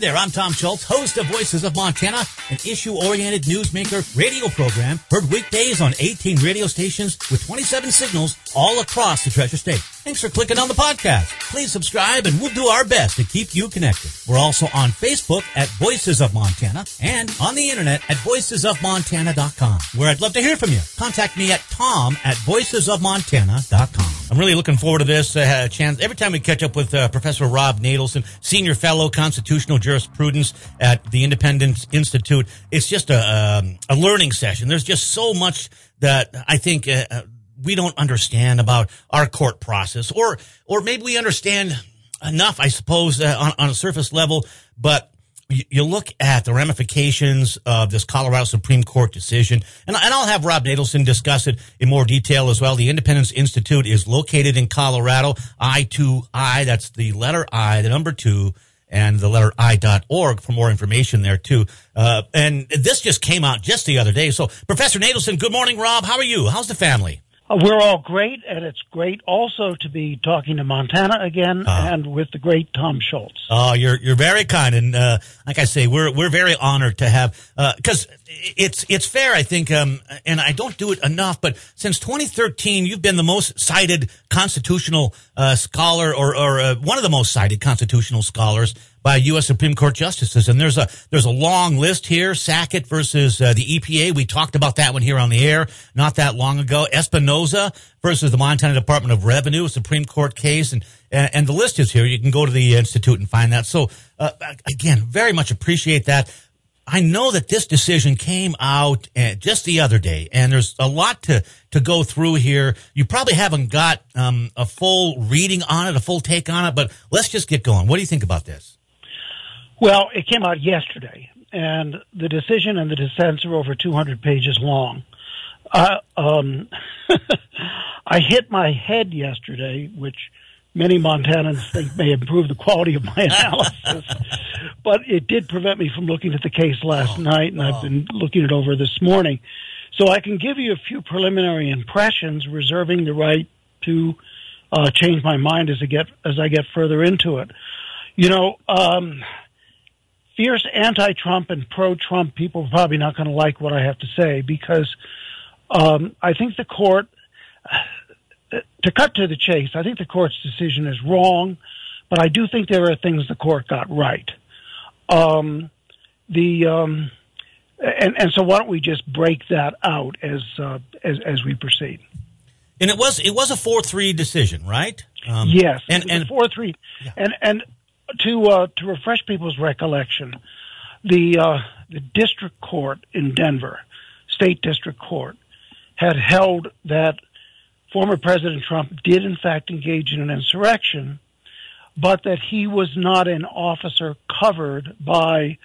There, I'm Tom Schultz, host of Voices of Montana, an issue-oriented newsmaker radio program heard weekdays on 18 radio stations with 27 signals all across the Treasure State. Thanks for clicking on the podcast. Please subscribe and we'll do our best to keep you connected. We're also on Facebook at Voices of Montana and on the internet at voicesofmontana.com, where I'd love to hear from you. Contact me at tom at voicesofmontana.com. I'm really looking forward to this uh, chance. Every time we catch up with uh, Professor Rob Natelson, Senior Fellow Constitutional Jurisprudence at the Independence Institute, it's just a, um, a learning session. There's just so much that I think uh, uh we don't understand about our court process, or or maybe we understand enough, I suppose, uh, on, on a surface level, but you look at the ramifications of this Colorado Supreme Court decision, and, I'll have Rob Natelson discuss it in more detail as well. The Independence Institute is located in Colorado, I2I, that's the letter I, the number two, and the letter I.org for more information there too. Uh, and this just came out just the other day. So, Professor Natelson, good morning, Rob. How are you? How's the family? Uh, we're all great, and it's great also to be talking to Montana again uh, and with the great Tom Schultz. Oh, you're you're very kind, and uh, like I say, we're we're very honored to have because uh, it's it's fair, I think, um, and I don't do it enough. But since 2013, you've been the most cited constitutional uh, scholar, or or uh, one of the most cited constitutional scholars by U.S. Supreme Court justices. And there's a there's a long list here. Sackett versus uh, the EPA. We talked about that one here on the air not that long ago. Espinoza versus the Montana Department of Revenue, a Supreme Court case, and and, and the list is here. You can go to the institute and find that. So uh, again, very much appreciate that. I know that this decision came out uh, just the other day, and there's a lot to, to go through here. You probably haven't got um, a full reading on it, a full take on it, but let's just get going. What do you think about this? Well, it came out yesterday, and the decision and the dissents are over 200 pages long. Uh, um, I hit my head yesterday, which many Montanans think may improve the quality of my analysis, but it did prevent me from looking at the case last oh, night, and oh. I've been looking it over this morning. So I can give you a few preliminary impressions, reserving the right to uh, change my mind as I get as I get further into it. You know, um, fierce anti-Trump and pro-Trump people are probably not going to like what I have to say because um, I think the court, to cut to the chase, I think the court's decision is wrong, but I do think there are things the court got right. Um, the um, and and so why don't we just break that out as uh, as as we proceed? And it was it was a four three decision, right? Um, yes, and and four three, yeah. and and to uh, to refresh people's recollection, the uh, the district court in Denver, state district court, had held that former President Trump did in fact engage in an insurrection, but that he was not an officer covered by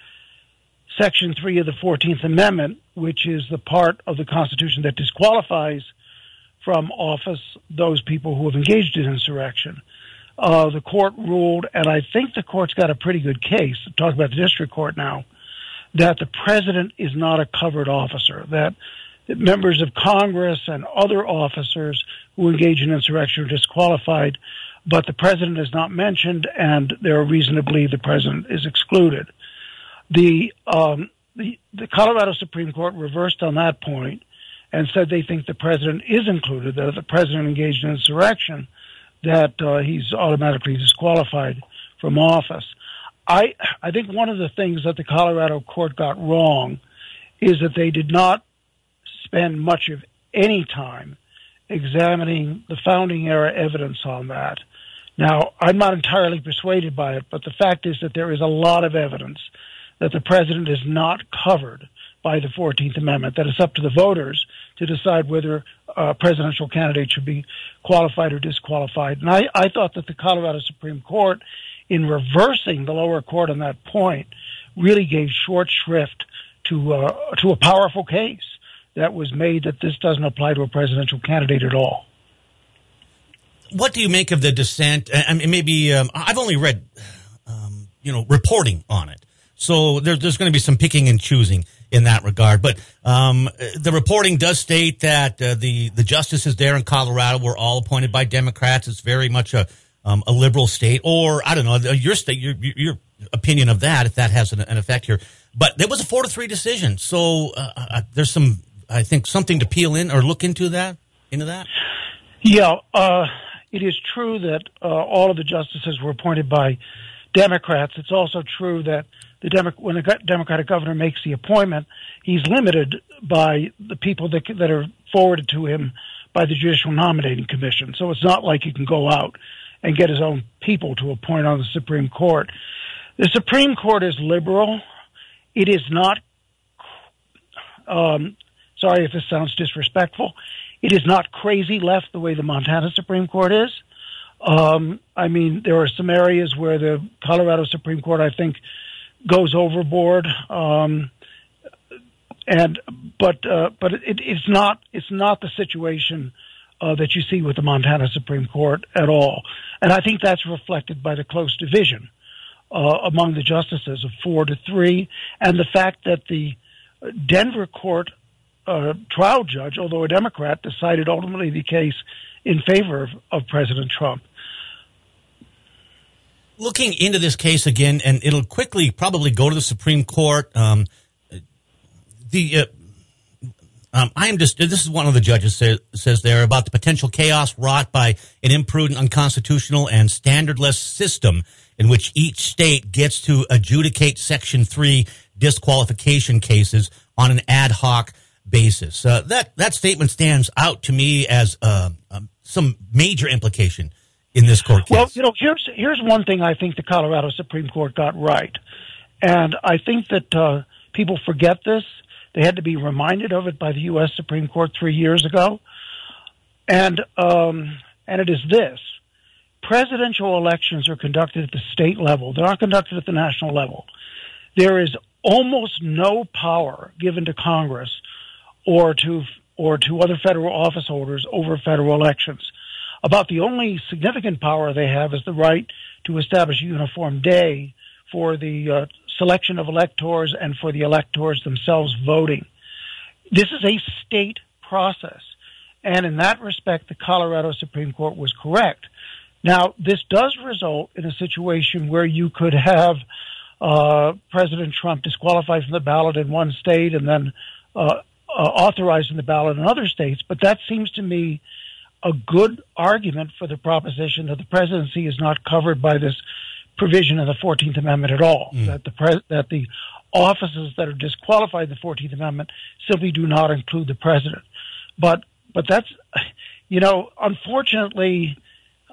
Section 3 of the 14th Amendment, which is the part of the Constitution that disqualifies from office those people who have engaged in insurrection uh, the court ruled, and I think the court's got a pretty good case. Talk about the district court now, that the president is not a covered officer. That, members of Congress and other officers who engage in insurrection are disqualified, but the president is not mentioned, and there are reason to believe the president is excluded. The um, the, the Colorado Supreme Court reversed on that point and said they think the president is included. That if the president engaged in insurrection, that uh, he's automatically disqualified from office. I I think one of the things that the Colorado court got wrong is that they did not spend much of any time examining the founding era evidence on that. Now, I'm not entirely persuaded by it, but the fact is that there is a lot of evidence that the president is not covered by the 14th Amendment, that it's up to the voters to decide whether a presidential candidate should be qualified or disqualified. And I, I thought that the Colorado Supreme Court, in reversing the lower court on that point, really gave short shrift to uh, to a powerful case that was made that this doesn't apply to a presidential candidate at all. What do you make of the dissent? I mean, maybe um, I've only read, um, you know, reporting on it, so there, there's going to be some picking and choosing in that regard. But um, the reporting does state that uh, the the justices there in Colorado were all appointed by Democrats. It's very much a um, a liberal state, or I don't know, your state. You're, you're opinion of that if that has an, an, effect here. But it was a four to three decision, so uh, uh, there's some, I think, something to peel in or look into that into that. Yeah, uh, it is true that uh, all of the justices were appointed by Democrats. It's also true that the Demo- when a Democratic governor makes the appointment, he's limited by the people that that are forwarded to him by the Judicial Nominating Commission. So it's not like he can go out and get his own people to appoint on the Supreme Court. The Supreme Court is liberal. It is not. Um, sorry if this sounds disrespectful. It is not crazy left the way the Montana Supreme Court is. Um, I mean, there are some areas where the Colorado Supreme Court, I think, goes overboard. Um, and but uh, but it, it's not it's not the situation uh, that you see with the Montana Supreme Court at all. And I think that's reflected by the close division uh, among the justices of four to three, and the fact that the Denver court uh, trial judge, although a Democrat, decided ultimately the case in favor of, of President Trump. Looking into this case again, and it'll quickly probably go to the Supreme Court. Um, the uh, um, I am just, this is one of the judges say, says there about the potential chaos wrought by an imprudent, unconstitutional, and standardless system in which each state gets to adjudicate Section 3 disqualification cases on an ad hoc basis. Uh, that, that statement stands out to me as uh, um, some major implication in this court case. Well, you know, here's, here's one thing I think the Colorado Supreme Court got right. And I think that uh, people forget this they had to be reminded of it by the U.S. Supreme Court three years ago. And, um, and it is this. Presidential elections are conducted at the state level. They're not conducted at the national level. There is almost no power given to Congress or to, or to other federal office holders over federal elections. About the only significant power they have is the right to establish a uniform day for the uh, selection of electors and for the electors themselves voting. This is a state process. And in that respect, the Colorado Supreme Court was correct. Now, this does result in a situation where you could have uh, President Trump disqualified from the ballot in one state and then uh, uh, authorized in the ballot in other states. But that seems to me a good argument for the proposition that the presidency is not covered by this provision in the Fourteenth Amendment at all. Mm. That the pres- that the offices that are disqualified in the Fourteenth Amendment simply do not include the president. But but that's you know unfortunately.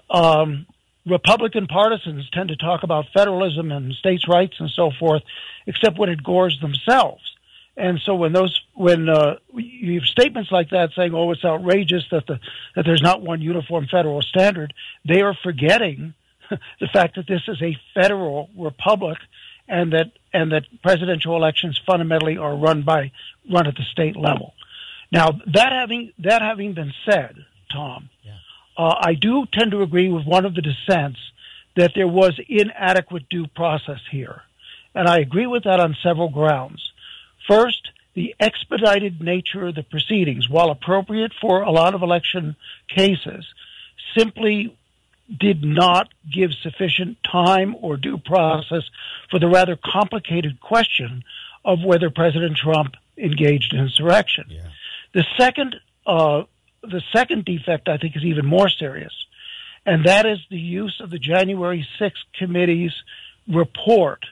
Um, Republican partisans tend to talk about federalism and states' rights and so forth, except when it gores themselves. And so when those when uh, you have statements like that saying, "Oh, it's outrageous that the that there's not one uniform federal standard," they are forgetting the fact that this is a federal republic and that and that presidential elections fundamentally are run by run at the state level. Now that having that having been said, Tom, yeah. uh, I do tend to agree with one of the dissents that there was inadequate due process here, and I agree with that on several grounds. First, the expedited nature of the proceedings, while appropriate for a lot of election cases, simply did not give sufficient time or due process for the rather complicated question of whether President Trump engaged in insurrection. Yeah. The second, uh, the second defect I think is even more serious, and that is the use of the January 6th committee's report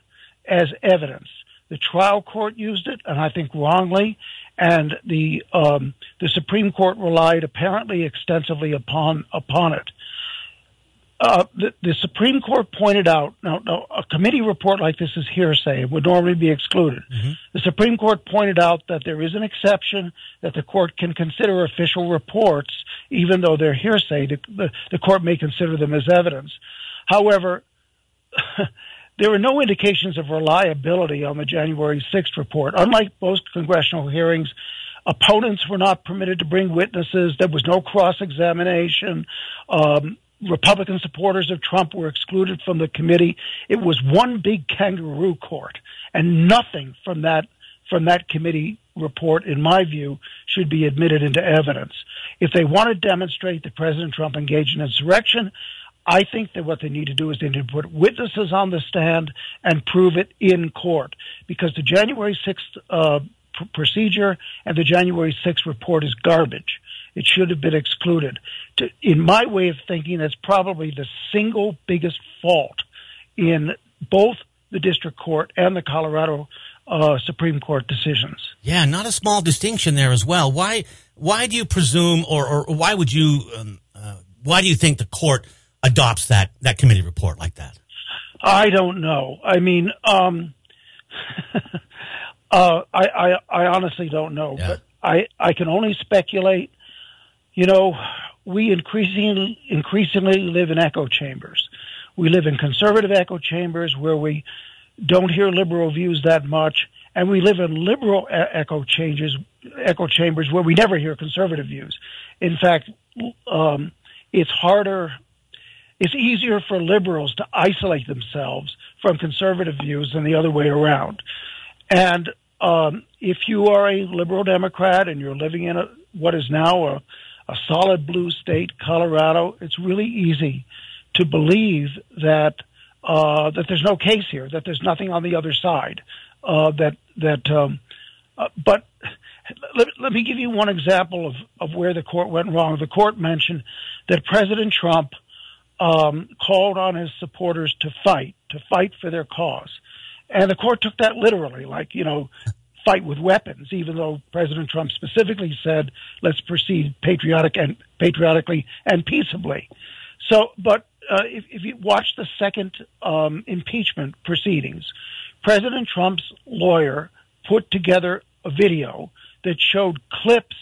as evidence. The trial court used it, and I think wrongly, and the um, the Supreme Court relied apparently extensively upon upon it. Uh, the, the, Supreme Court pointed out now, now, a committee report like this is hearsay; it would normally be excluded. Mm-hmm. The Supreme Court pointed out that there is an exception that the court can consider official reports, even though they're hearsay. The, the, the court may consider them as evidence. However, there were no indications of reliability on the January 6th report. Unlike most congressional hearings, opponents were not permitted to bring witnesses. There was no cross examination. Um, Republican supporters of Trump were excluded from the committee. It was one big kangaroo court, and nothing from that from that committee report, in my view, should be admitted into evidence. If they want to demonstrate that President Trump engaged in insurrection, I think that what they need to do is they need to put witnesses on the stand and prove it in court because the January 6th uh, pr- procedure and the January 6th report is garbage. It should have been excluded. To, in my way of thinking, that's probably the single biggest fault in both the district court and the Colorado uh, Supreme Court decisions. Yeah, not a small distinction there as well. Why? Why do you presume, or, or why would you? Um, uh, why do you think the court adopts that that committee report like that? I don't know. I mean, um, uh, I, I, I honestly don't know, yeah. but I I can only speculate. You know, we increasingly increasingly live in echo chambers. We live in conservative echo chambers where we don't hear liberal views that much, and we live in liberal echo chambers, echo chambers where we never hear conservative views. In fact, um, it's harder, it's easier for liberals to isolate themselves from conservative views than the other way around. And um, if you are a liberal Democrat and you're living in a, what is now a, a solid blue state, Colorado, it's really easy to believe that uh, that there's no case here, that there's nothing on the other side, uh, that that. Um, uh, but let, let, me give you one example of, of where the court went wrong. The court mentioned that President Trump um, called on his supporters to fight, to fight for their cause, and the court took that literally, like you know, fight with weapons. Even though President Trump specifically said, "Let's proceed patriotic and patriotically and peaceably." So, but uh, if, if, you watch the second um, impeachment proceedings, President Trump's lawyer put together a video that showed clips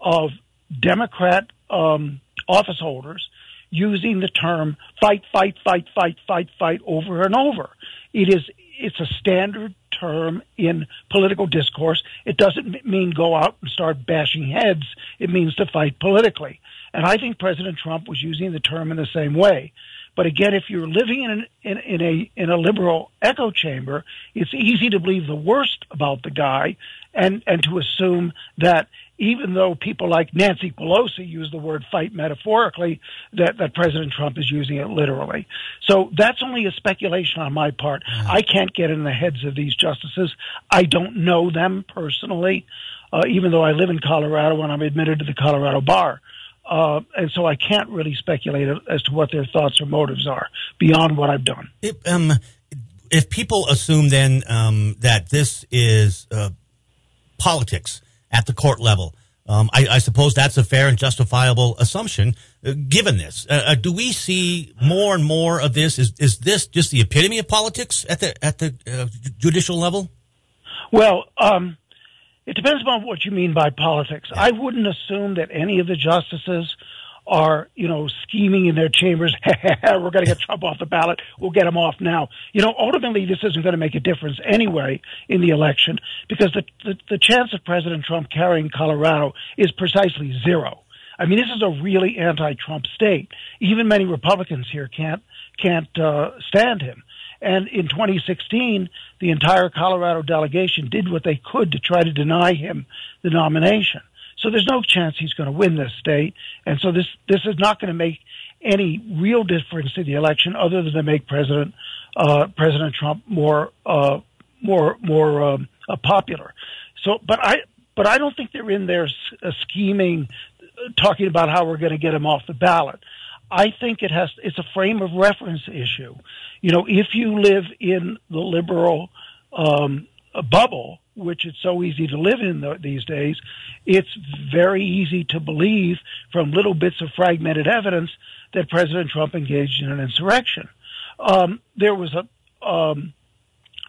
of Democrat um, office holders using the term "fight, fight, fight, fight, fight, fight" over and over. It is it's a standard term in political discourse. It doesn't mean go out and start bashing heads. It means to fight politically. And I think President Trump was using the term in the same way. But again, if you're living in, an, in, in a in a liberal echo chamber, it's easy to believe the worst about the guy, and and to assume that even though people like Nancy Pelosi use the word fight metaphorically, that, that President Trump is using it literally. So that's only a speculation on my part. Mm-hmm. I can't get in the heads of these justices. I don't know them personally, uh, even though I live in Colorado and I'm admitted to the Colorado bar. Uh, and so I can't really speculate as to what their thoughts or motives are beyond what I've done. If, um, if people assume then um, that this is uh, politics at the court level, um, I, I, suppose that's a fair and justifiable assumption. Uh, given this, uh, uh, do we see more and more of this? Is is this just the epitome of politics at the at the uh, judicial level? Well, um, it depends upon what you mean by politics. Yeah. I wouldn't assume that any of the justices are, you know, scheming in their chambers. We're going to get Trump off the ballot. We'll get him off now. You know, ultimately, this isn't going to make a difference anyway in the election because the, the, the chance of President Trump carrying Colorado is precisely zero. I mean, this is a really anti-Trump state. Even many Republicans here can't can't uh, stand him. And in 2016, the entire Colorado delegation did what they could to try to deny him the nomination. So there's no chance he's going to win this state. And so this, this is not going to make any real difference to the election other than to make President, uh, President Trump more, uh, more, more, um, uh, popular. So, but I, but I don't think they're in there uh, scheming, talking about how we're going to get him off the ballot. I think it has, it's a frame of reference issue. You know, if you live in the liberal, um, bubble, which it's so easy to live in the, these days, it's very easy to believe from little bits of fragmented evidence that President Trump engaged in an insurrection. Um, there was a, um,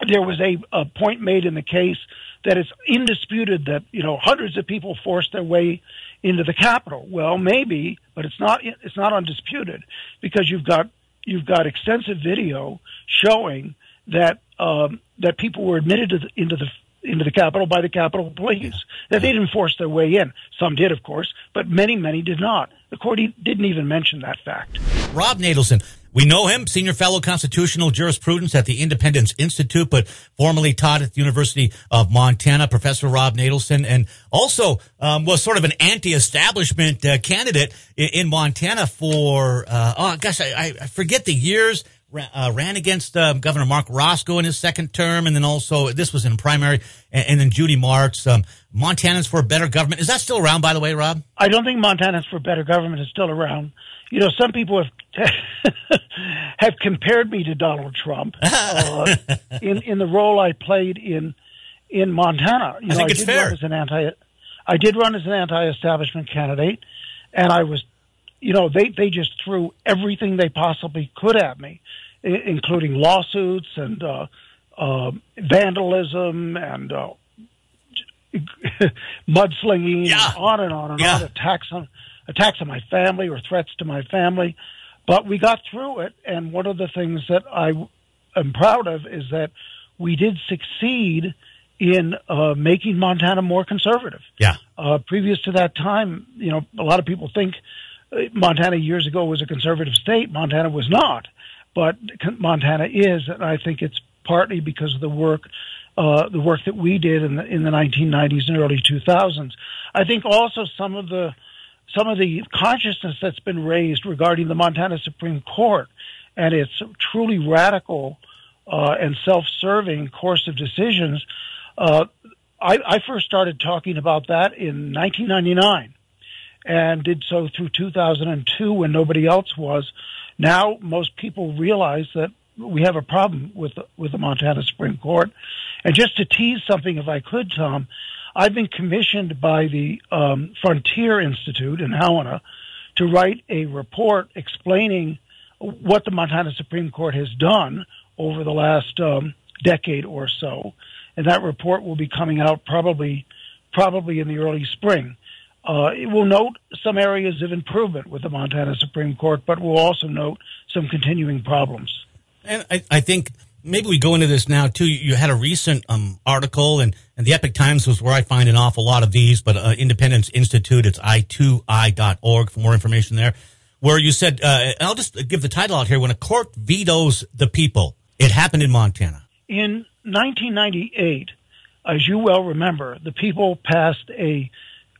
there was a, a point made in the case that it's indisputed that you know hundreds of people forced their way into the Capitol. Well, maybe, but it's not it's not undisputed because you've got you've got extensive video showing that um, that people were admitted the, into the into the Capitol by the Capitol Police. That they didn't force their way in. Some did, of course, but many, many did not. The court didn't even mention that fact. Rob Natelson. We know him, senior fellow constitutional jurisprudence at the Independence Institute, but formerly taught at the University of Montana, Professor Rob Natelson, and also um, was sort of an anti-establishment uh, candidate in, in, Montana for, uh, oh gosh, I, I forget the years uh, ran against uh, Governor Marc Racicot in his second term, and then also this was in primary, and, and then Judy Martz. Um, Montanans for a Better Government is that still around? By the way, Rob, I don't think Montana's for a Better Government is still around. You know, some people have have compared me to Donald Trump uh, in in the role I played in in Montana. You I know, think I it's fair. as an anti, I did run as an anti-establishment candidate, and I was you know, they, they just threw everything they possibly could at me including lawsuits and uh, uh, vandalism and uh, mudslinging, yeah. and on and on and yeah. on, attacks on attacks on my family or threats to my family. But we got through it, and one of the things that I am proud of is that we did succeed in uh, making Montana more conservative. Yeah. Uh, previous to that time, you know, a lot of people think uh, Montana years ago was a conservative state. Montana was not but Montana is, and I think it's partly because of the work uh, the work that we did in the in the 1990s and early 2000s. I think also some of the some of the consciousness that's been raised regarding the Montana Supreme Court and its truly radical uh, and self-serving course of decisions. Uh, I, I first started talking about that in 1999 and did so through 2002 when nobody else was. Now most people realize that we have a problem with the, with the Montana Supreme Court. And just to tease something, if I could, Tom, I've been commissioned by the um, Frontier Institute in Helena to write a report explaining what the Montana Supreme Court has done over the last um, decade or so, and that report will be coming out probably probably in the early spring. Uh, it will note some areas of improvement with the Montana Supreme Court, but will also note some continuing problems. And I, I think maybe we go into this now too. You had a recent um, article, and, and the Epoch Times was where I find an awful lot of these, but uh, Independence Institute, it's i2i.org for more information there, where you said, uh, I'll just give the title out here, when a court vetoes the people, it happened in Montana. In 1998, as you well remember, the people passed a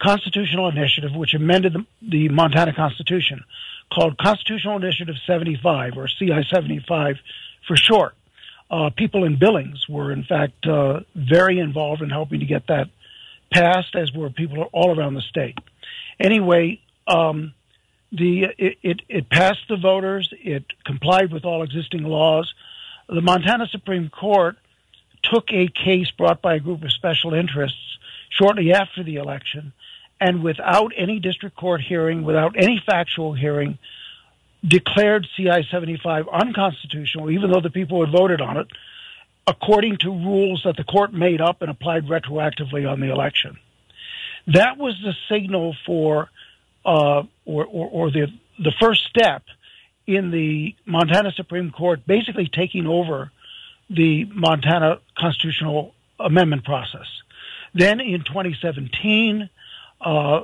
constitutional initiative which amended the, the Montana Constitution called Constitutional Initiative 75 or CI 75 for short. Uh, people in Billings were in fact uh, very involved in helping to get that passed, as were people all around the state. Anyway, um, the it, it, it passed the voters. It complied with all existing laws. The Montana Supreme Court took a case brought by a group of special interests shortly after the election and without any district court hearing, without any factual hearing, declared CI 75 unconstitutional, even though the people had voted on it, according to rules that the court made up and applied retroactively on the election. That was the signal for, uh, or, or, or the, the first step in the Montana Supreme Court basically taking over the Montana constitutional amendment process. Then in 2017, uh,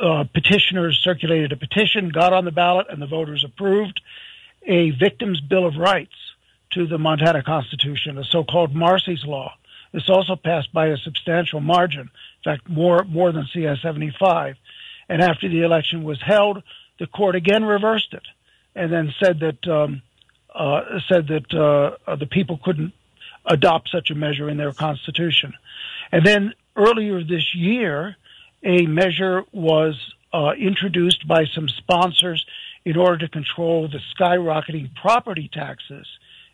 uh, petitioners circulated a petition, got on the ballot, and the voters approved a Victims' Bill of Rights to the Montana Constitution, a so-called Marsy's Law. This also passed by a substantial margin, in fact, more more than CI 75. And after the election was held, the court again reversed it, and then said that um, uh, said that uh, the people couldn't adopt such a measure in their constitution. And then earlier this year, a measure was uh, introduced by some sponsors in order to control the skyrocketing property taxes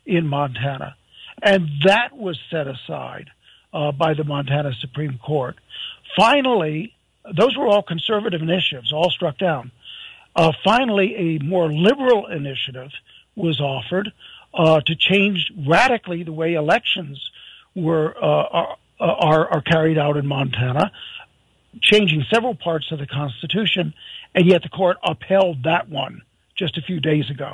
in Montana. And that was set aside uh, by the Montana Supreme Court. Finally, those were all conservative initiatives, all struck down. Uh, finally, a more liberal initiative was offered uh, to change radically the way elections were uh, are, are, are carried out in Montana changing several parts of the Constitution, and yet the court upheld that one just a few days ago.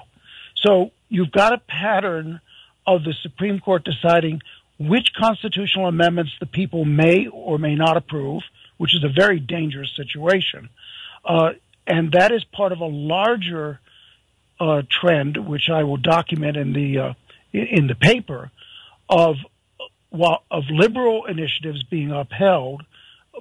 So you've got a pattern of the Supreme Court deciding which constitutional amendments the people may or may not approve, which is a very dangerous situation. Uh, and that is part of a larger uh, trend, which I will document in the uh, in the paper, of of liberal initiatives being upheld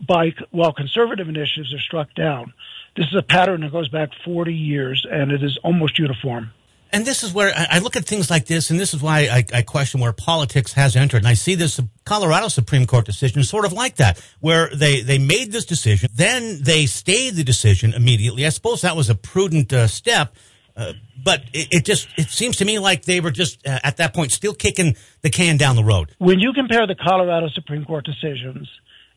by while conservative initiatives are struck down. This is a pattern that goes back 40 years, and it is almost uniform. And this is where I look at things like this, and this is why I, I, question where politics has entered. And I see this Colorado Supreme Court decision sort of like that, where they, they made this decision, then they stayed the decision immediately. I suppose that was a prudent uh, step, uh, but it, it, just it seems to me like they were just uh, at that point still kicking the can down the road. When you compare the Colorado Supreme Court decisions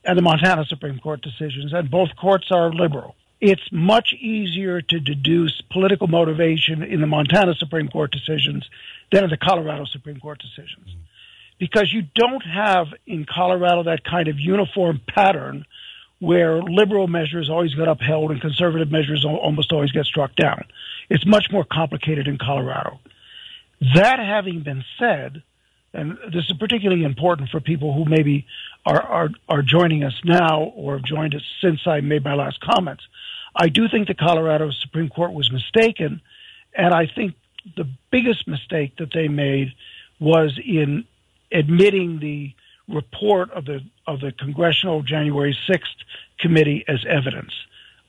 and the Montana Supreme Court decisions, and both courts are liberal it's much easier to deduce political motivation in the Montana Supreme Court decisions than in the Colorado Supreme Court decisions. Mm-hmm. Because you don't have in Colorado that kind of uniform pattern where liberal measures always get upheld and conservative measures almost always get struck down. It's much more complicated in Colorado. That having been said, and this is particularly important for people who maybe are, are, are joining us now or have joined us since I made my last comments. I do think the Colorado Supreme Court was mistaken, and I think the biggest mistake that they made was in admitting the report of the of the Congressional January 6th committee as evidence.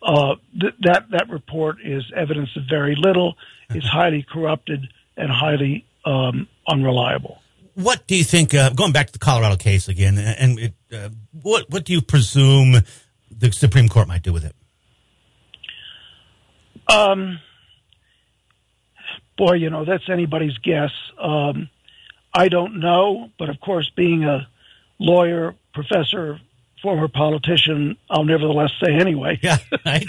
Uh, th- that that report is evidence of very little. It's highly corrupted and highly um, unreliable. What do you think? Uh, going back to the Colorado case again, and it, uh, what what do you presume the Supreme Court might do with it? Um, boy, you know, that's anybody's guess. Um, I don't know, but of course, being a lawyer, professor, former politician, I'll nevertheless say anyway. Yeah, right.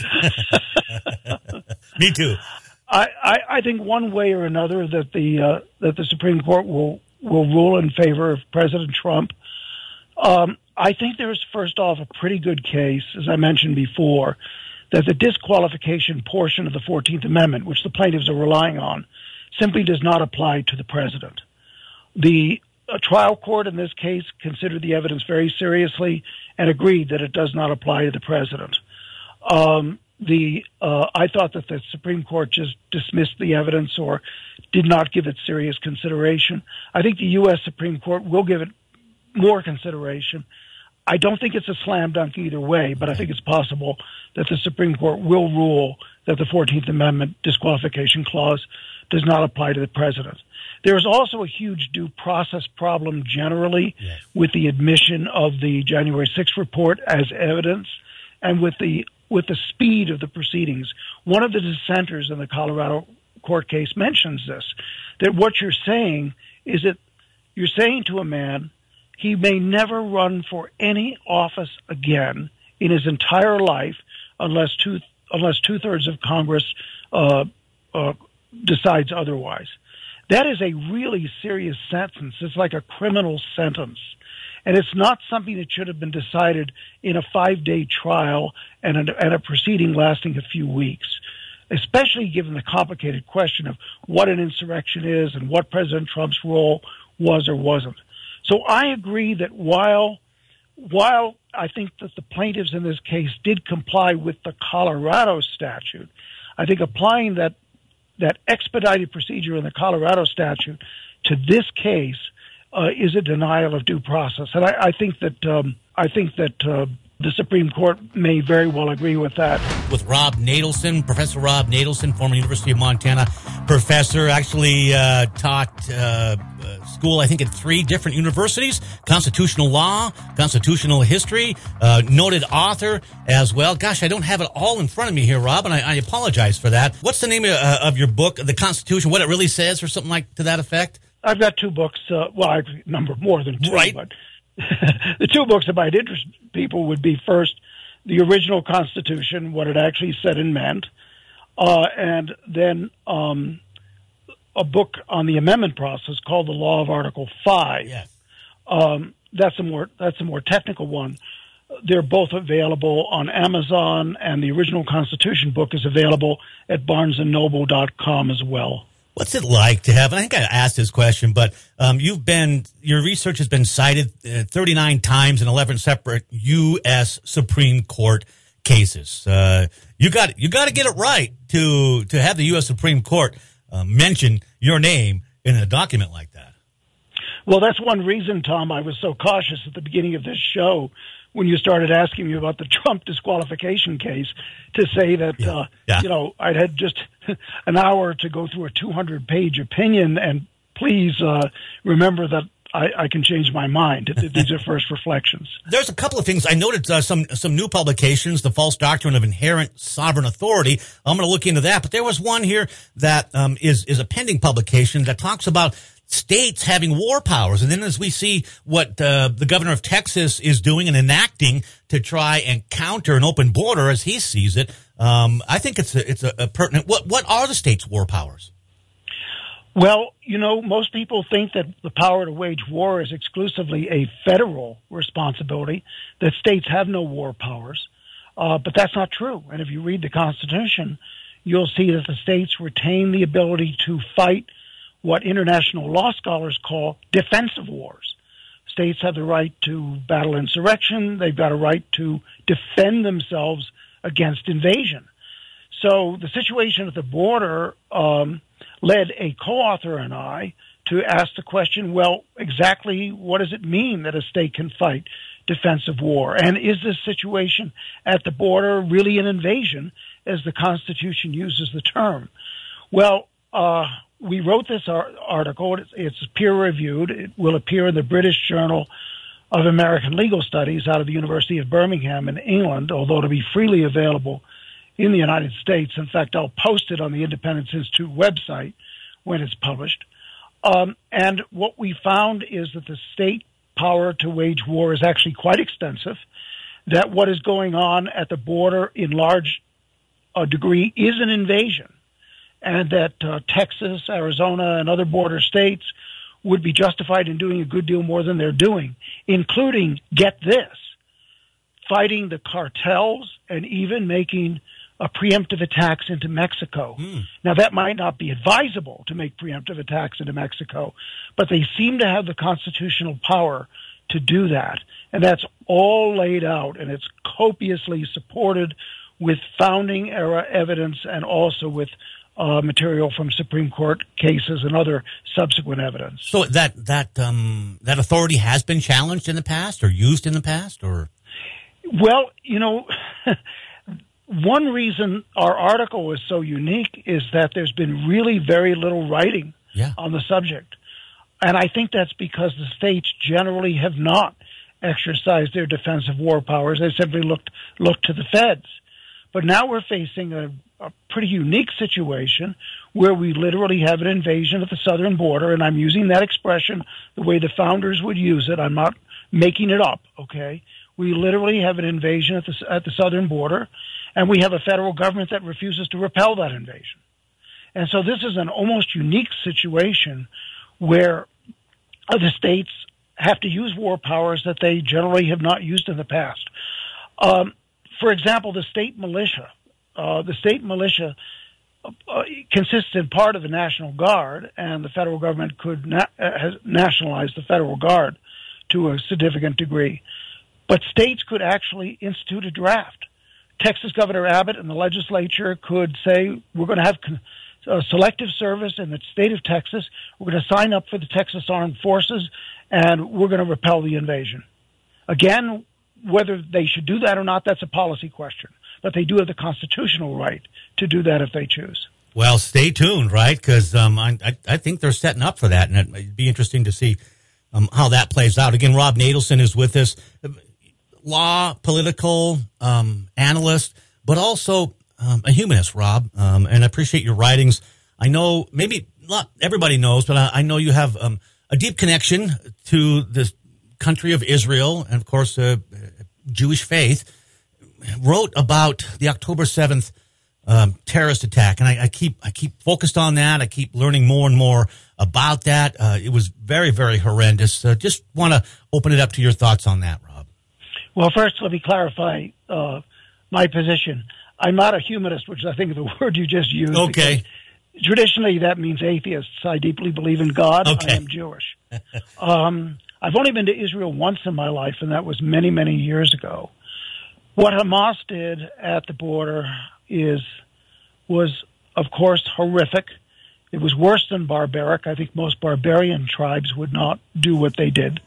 Me too. I, I, I, think one way or another that the uh, that the Supreme Court will will rule in favor of President Trump. Um, I think there's first off a pretty good case, as I mentioned before, that the disqualification portion of the 14th Amendment, which the plaintiffs are relying on, simply does not apply to the president. The uh, trial court in this case considered the evidence very seriously and agreed that it does not apply to the president. Um, the uh, I thought that the Supreme Court just dismissed the evidence or did not give it serious consideration. I think the U.S. Supreme Court will give it more consideration I don't think it's a slam dunk either way, but I think it's possible that the Supreme Court will rule that the 14th Amendment disqualification clause does not apply to the president. There is also a huge due process problem generally yes. with the admission of the January 6th report as evidence and with the with the speed of the proceedings. One of the dissenters in the Colorado court case mentions this that what you're saying is that you're saying to a man he may never run for any office again in his entire life unless two unless two thirds of Congress uh, uh, decides otherwise. That is a really serious sentence. It's like a criminal sentence. And it's not something that should have been decided in a five day trial and a, and a proceeding lasting a few weeks, especially given the complicated question of what an insurrection is and what President Trump's role was or wasn't. So I agree that while while I think that the plaintiffs in this case did comply with the Colorado statute, I think applying that that expedited procedure in the Colorado statute to this case uh, is a denial of due process, and I, I think that um, I think that uh, the Supreme Court may very well agree with that. With Rob Natelson, Professor Rob Natelson, former University of Montana professor, actually uh, taught uh, uh, school, I think, at three different universities constitutional law, constitutional history, uh, noted author as well. Gosh, I don't have it all in front of me here, Rob, and I, I apologize for that. What's the name of, uh, of, your book, The Constitution, what it really says, or something like to that effect? I've got two books. Uh, well, I've number more than two, right. but the two books that might interest people would be first the original Constitution, what it actually said and meant, uh, and then um, a book on the amendment process called the Law of Article Five. Yes. Um, that's a more that's a more technical one. They're both available on Amazon, and the original Constitution book is available at BarnesandNoble.com as well. What's it like to have? I think I asked this question, but um, you've been your research has been cited uh, 39 times in 11 separate U.S. Supreme Court cases. Uh, you got you got to get it right to to have the U.S. Supreme Court uh, mention your name in a document like that. Well, that's one reason, Tom, I was so cautious at the beginning of this show when you started asking me about the Trump disqualification case to say that, yeah. Uh, yeah. you know, I'd had just an hour to go through a 200 page opinion and please uh, remember that I, I, can change my mind. These are first reflections. There's a couple of things I noted. Uh, some some new publications, the false doctrine of inherent sovereign authority. I'm going to look into that. But there was one here that um, is is a pending publication that talks about states having war powers. And then as we see what uh, the governor of Texas is doing and enacting to try and counter an open border as he sees it, um, I think it's a, it's a, a pertinent. What what are the states' war powers? Well, you know, most people think that the power to wage war is exclusively a federal responsibility, that states have no war powers. Uh, but that's not true. And if you read the Constitution, you'll see that the states retain the ability to fight what international law scholars call defensive wars. States have the right to battle insurrection. They've got a right to defend themselves against invasion. So the situation at the border um, led a co-author and I to ask the question, well, exactly what does it mean that a state can fight defensive war? And is this situation at the border really an invasion, as the Constitution uses the term? Well, uh, we wrote this article. It's, it's peer reviewed. It will appear in the British Journal of American Legal Studies out of the University of Birmingham in England, although to be freely available in the United States. In fact, I'll post it on the Independence Institute website when it's published. Um, and what we found is that the state power to wage war is actually quite extensive. That what is going on at the border in large uh, degree is an invasion, and that uh, Texas, Arizona, and other border states would be justified in doing a good deal more than they're doing, including, get this, fighting the cartels and even making a preemptive attacks into Mexico. Mm. Now that might not be advisable to make preemptive attacks into Mexico, but they seem to have the constitutional power to do that. And that's all laid out and it's copiously supported with founding era evidence and also with uh, material from Supreme Court cases and other subsequent evidence. So that that um, that authority has been challenged in the past or used in the past, or well, you know, one reason our article is so unique is that there's been really very little writing yeah. on the subject. And I think that's because the states generally have not exercised their defensive war powers. They simply looked, looked to the feds. But now we're facing a, a pretty unique situation where we literally have an invasion at the southern border. And I'm using that expression the way the founders would use it. I'm not making it up. Okay. We literally have an invasion at the, at the southern border and we have a federal government that refuses to repel that invasion. And so this is an almost unique situation where the states have to use war powers that they generally have not used in the past. Um, for example, the state militia. Uh, the state militia uh, consists in part of the National Guard, and the federal government could na- uh, nationalize the federal guard to a significant degree. But states could actually institute a draft Texas Governor Abbott and the legislature could say, we're going to have a selective service in the state of Texas. We're going to sign up for the Texas Armed Forces and we're going to repel the invasion. Again, whether they should do that or not, that's a policy question. But they do have the constitutional right to do that if they choose. Well, stay tuned, right? Because um, I, I, think they're setting up for that, and it'd be interesting to see um, how that plays out. Again, Rob Natelson is with us law, political um, analyst, but also um, a humanist, Rob. Um, and I appreciate your writings. I know maybe not everybody knows, but I, I know you have um, a deep connection to the country of Israel and, of course, uh, Jewish faith. Wrote about the October seventh um, terrorist attack, and I, I, keep I keep focused on that. I keep learning more and more about that. Uh, it was very very horrendous. Uh, just want to open it up to your thoughts on that, Rob. Well, first, let me clarify uh, my position. I'm not a humanist, which I think is the word you just used. Okay. Traditionally, that means atheists. I deeply believe in God. Okay. I am Jewish. um, I've only been to Israel once in my life, and that was many, many years ago. What Hamas did at the border is was, of course, horrific. It was worse than barbaric. I think most barbarian tribes would not do what they did.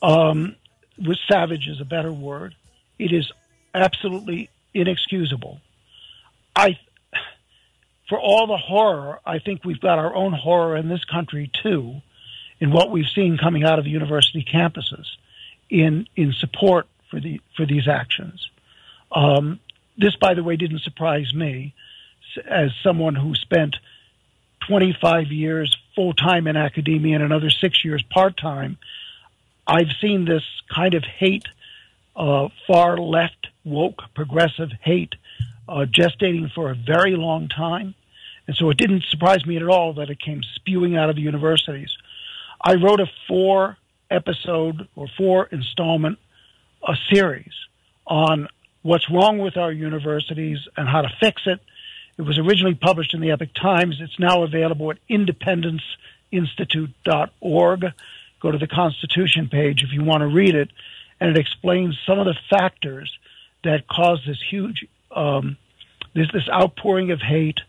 Um, with savage is a better word. It is absolutely inexcusable. I, for all the horror, I think we've got our own horror in this country too, in what we've seen coming out of the university campuses, in in support for the for these actions. Um, this, by the way, didn't surprise me, as someone who spent 25 years full time in academia and another six years part time. I've seen this kind of hate, uh, far left, woke, progressive hate, uh, gestating for a very long time. And so it didn't surprise me at all that it came spewing out of the universities. I wrote a four episode or four installment a series on what's wrong with our universities and how to fix it. It was originally published in the Epoch Times. It's now available at independenceinstitute.org. Go to the Constitution page if you want to read it, and it explains some of the factors that cause this huge um, this, this outpouring of hate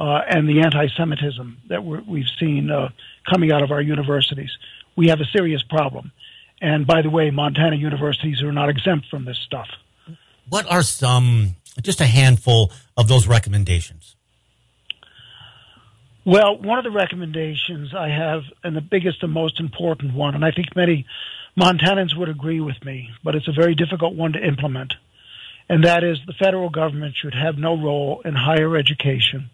uh, and the anti-Semitism that we have seen uh, coming out of our universities. We have a serious problem. And by the way, Montana universities are not exempt from this stuff. What are some, just a handful of those recommendations? Well, one of the recommendations I have, and the biggest and most important one, and I think many Montanans would agree with me, but it's a very difficult one to implement, and that is the federal government should have no role in higher education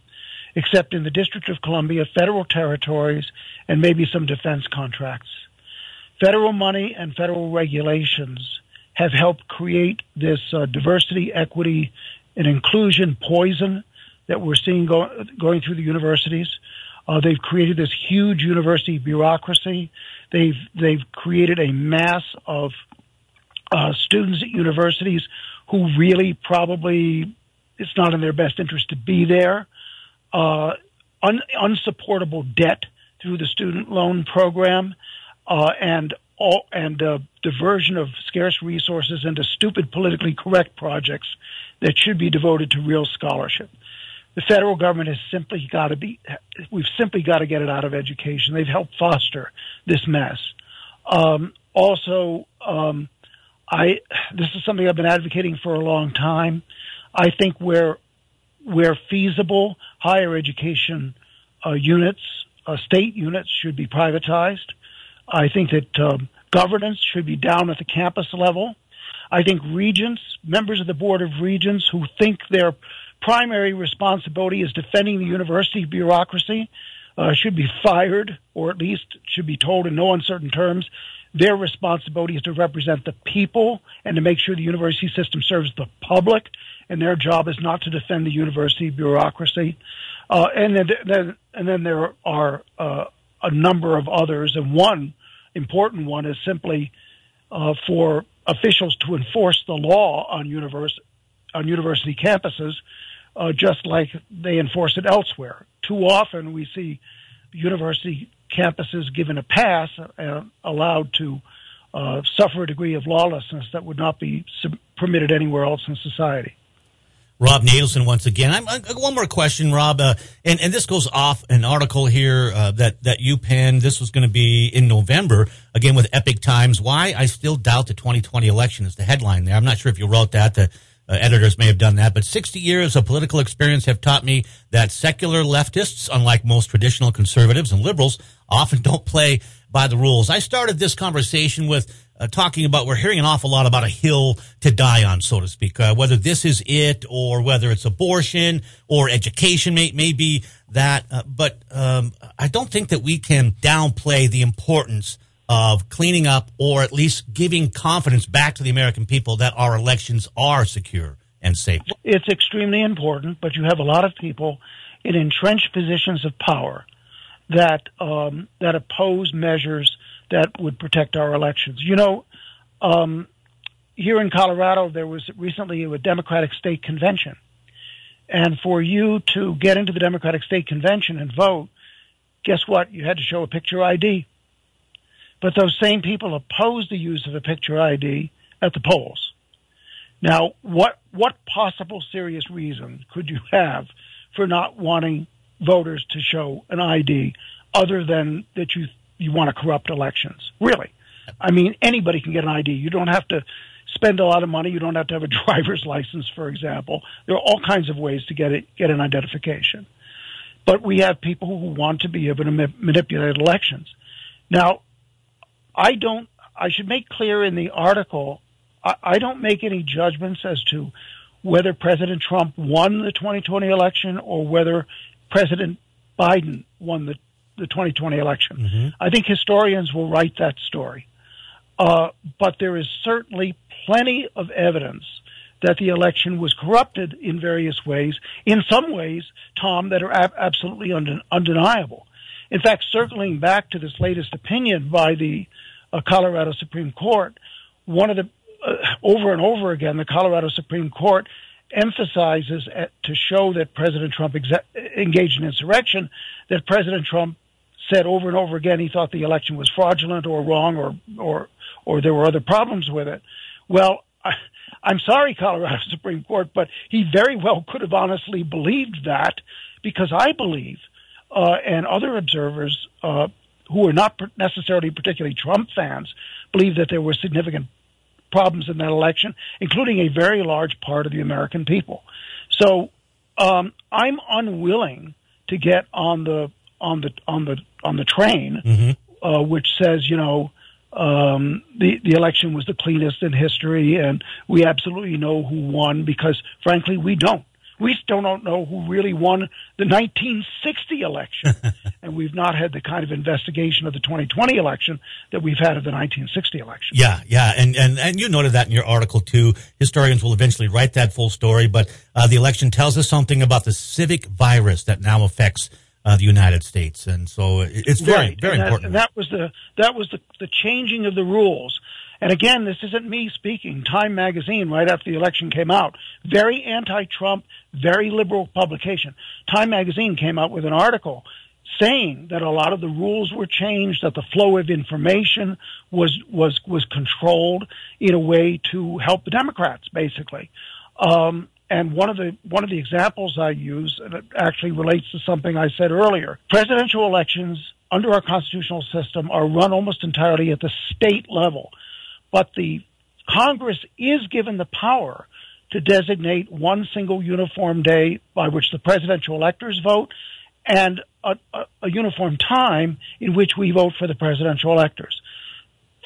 except in the District of Columbia, federal territories, and maybe some defense contracts. Federal money and federal regulations have helped create this uh, diversity, equity, and inclusion poison that we're seeing go- going through the universities. Uh, they've created this huge university bureaucracy. They've they've created a mass of uh, students at universities who really probably it's not in their best interest to be there. Uh, un- unsupportable debt through the student loan program, uh, and all, and uh, diversion of scarce resources into stupid politically correct projects that should be devoted to real scholarship. The federal government has simply got to be, we've simply got to get it out of education. They've helped foster this mess. Um, also, um, I, this is something I've been advocating for a long time. I think where, where feasible, higher education uh, units, uh, state units should be privatized. I think that um, governance should be down at the campus level. I think regents, members of the Board of Regents who think their primary responsibility is defending the university bureaucracy uh, should be fired or at least should be told in no uncertain terms their responsibility is to represent the people and to make sure the university system serves the public and their job is not to defend the university bureaucracy. Uh, and then, then, and then there are uh, a number of others, and one important one is simply uh, for officials to enforce the law on university on university campuses, uh, just like they enforce it elsewhere. Too often, we see university campuses given a pass, uh, allowed to uh, suffer a degree of lawlessness that would not be permitted anywhere else in society. Rob Natelson once again. I'm, I, one more question, Rob, uh, and and this goes off an article here uh, that that you penned. This was going to be in November again with Epoch Times. Why I still doubt the 2020 election is the headline there. I'm not sure if you wrote that. The uh, editors may have done that, but 60 years of political experience have taught me that secular leftists, unlike most traditional conservatives and liberals, often don't play by the rules. I started this conversation with uh, talking about, we're hearing an awful lot about a hill to die on, so to speak. Uh, whether this is it or whether it's abortion or education may, that. Uh, but um, I don't think that we can downplay the importance of cleaning up or at least giving confidence back to the American people that our elections are secure and safe. It's extremely important, but you have a lot of people in entrenched positions of power that um, that oppose measures that would protect our elections. You know, um, here in Colorado, there was recently a Democratic State Convention. And for you to get into the Democratic State Convention and vote, guess what? You had to show a picture ID. But those same people opposed the use of a picture ID at the polls. Now, what, what possible serious reason could you have for not wanting voters to show an ID other than that you you want to corrupt elections. Really, I mean anybody can get an ID. You don't have to spend a lot of money. You don't have to have a driver's license, for example. There are all kinds of ways to get it get an identification. But we have people who want to be able to ma- manipulate elections. Now, I don't. I should make clear in the article. I, I don't make any judgments as to whether President Trump won the 2020 election or whether President Biden won the, the 2020 election. Mm-hmm. I think historians will write that story. Uh, but there is certainly plenty of evidence that the election was corrupted in various ways. In some ways, Tom, that are ab- absolutely undeniable. In fact, circling back to this latest opinion by the uh, Colorado Supreme Court, one of the uh, over and over again, the Colorado Supreme Court emphasizes at, to show that President Trump exe- engaged in insurrection, that President Trump said over and over again he thought the election was fraudulent or wrong or or or there were other problems with it. Well, I, I'm sorry, Colorado Supreme Court, but he very well could have honestly believed that because I believe, uh, and other observers uh, who are not necessarily particularly Trump fans, believe that there were significant problems in that election, including a very large part of the American people. So um, I'm unwilling to get on the on the on the on the train, mm-hmm. uh, which says you know um, the the election was the cleanest in history, and we absolutely know who won because, frankly, we don't. We still don't know who really won the 1960 election, and we've not had the kind of investigation of the 2020 election that we've had of the 1960 election. Yeah, yeah, and and and you noted that in your article too. Historians will eventually write that full story, but uh, the election tells us something about the civic virus that now affects uh, the United States, and so it's very right. very and that, important. And that was the that was the the changing of the rules. And again, this isn't me speaking. Time magazine, right after the election came out, very anti-Trump, very liberal publication. Time magazine came out with an article saying that a lot of the rules were changed, that the flow of information was was was controlled in a way to help the Democrats, basically. Um, and one of the one of the examples I use, and it actually relates to something I said earlier. Presidential elections under our constitutional system are run almost entirely at the state level, but the Congress is given the power to designate one single uniform day by which the presidential electors vote and a, a, a uniform time in which we vote for the presidential electors.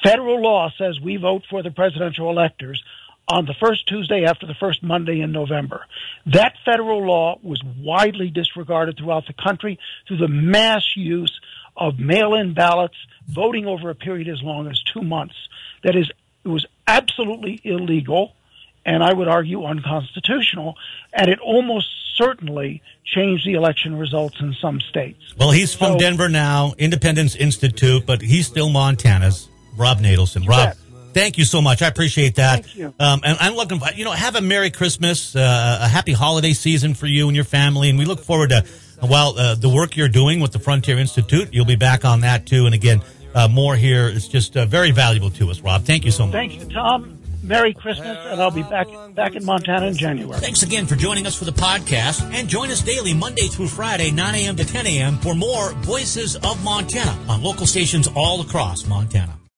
Federal law says we vote for the presidential electors on the first Tuesday after the first Monday in November. That federal law was widely disregarded throughout the country through the mass use of mail-in ballots, voting over a period as long as two months. That is, it was absolutely illegal, and I would argue unconstitutional, and it almost certainly changed the election results in some states. Well, he's from so, Denver now, Independence Institute, but he's still Montana's. Rob Natelson. Rob, Thank you so much. I appreciate that. Thank you. Um, and I'm looking, you know, have a Merry Christmas, uh, a happy holiday season for you and your family. And we look forward to, well, uh, the work you're doing with the Frontier Institute. You'll be back on that too. And again, uh, more here is just uh, very valuable to us, Rob. Thank you so much. Thank you, Tom. Merry Christmas, and I'll be back back in Montana in January. Thanks again for joining us for the podcast, and join us daily Monday through Friday, 9 a.m. to 10 a.m. for more Voices of Montana on local stations all across Montana.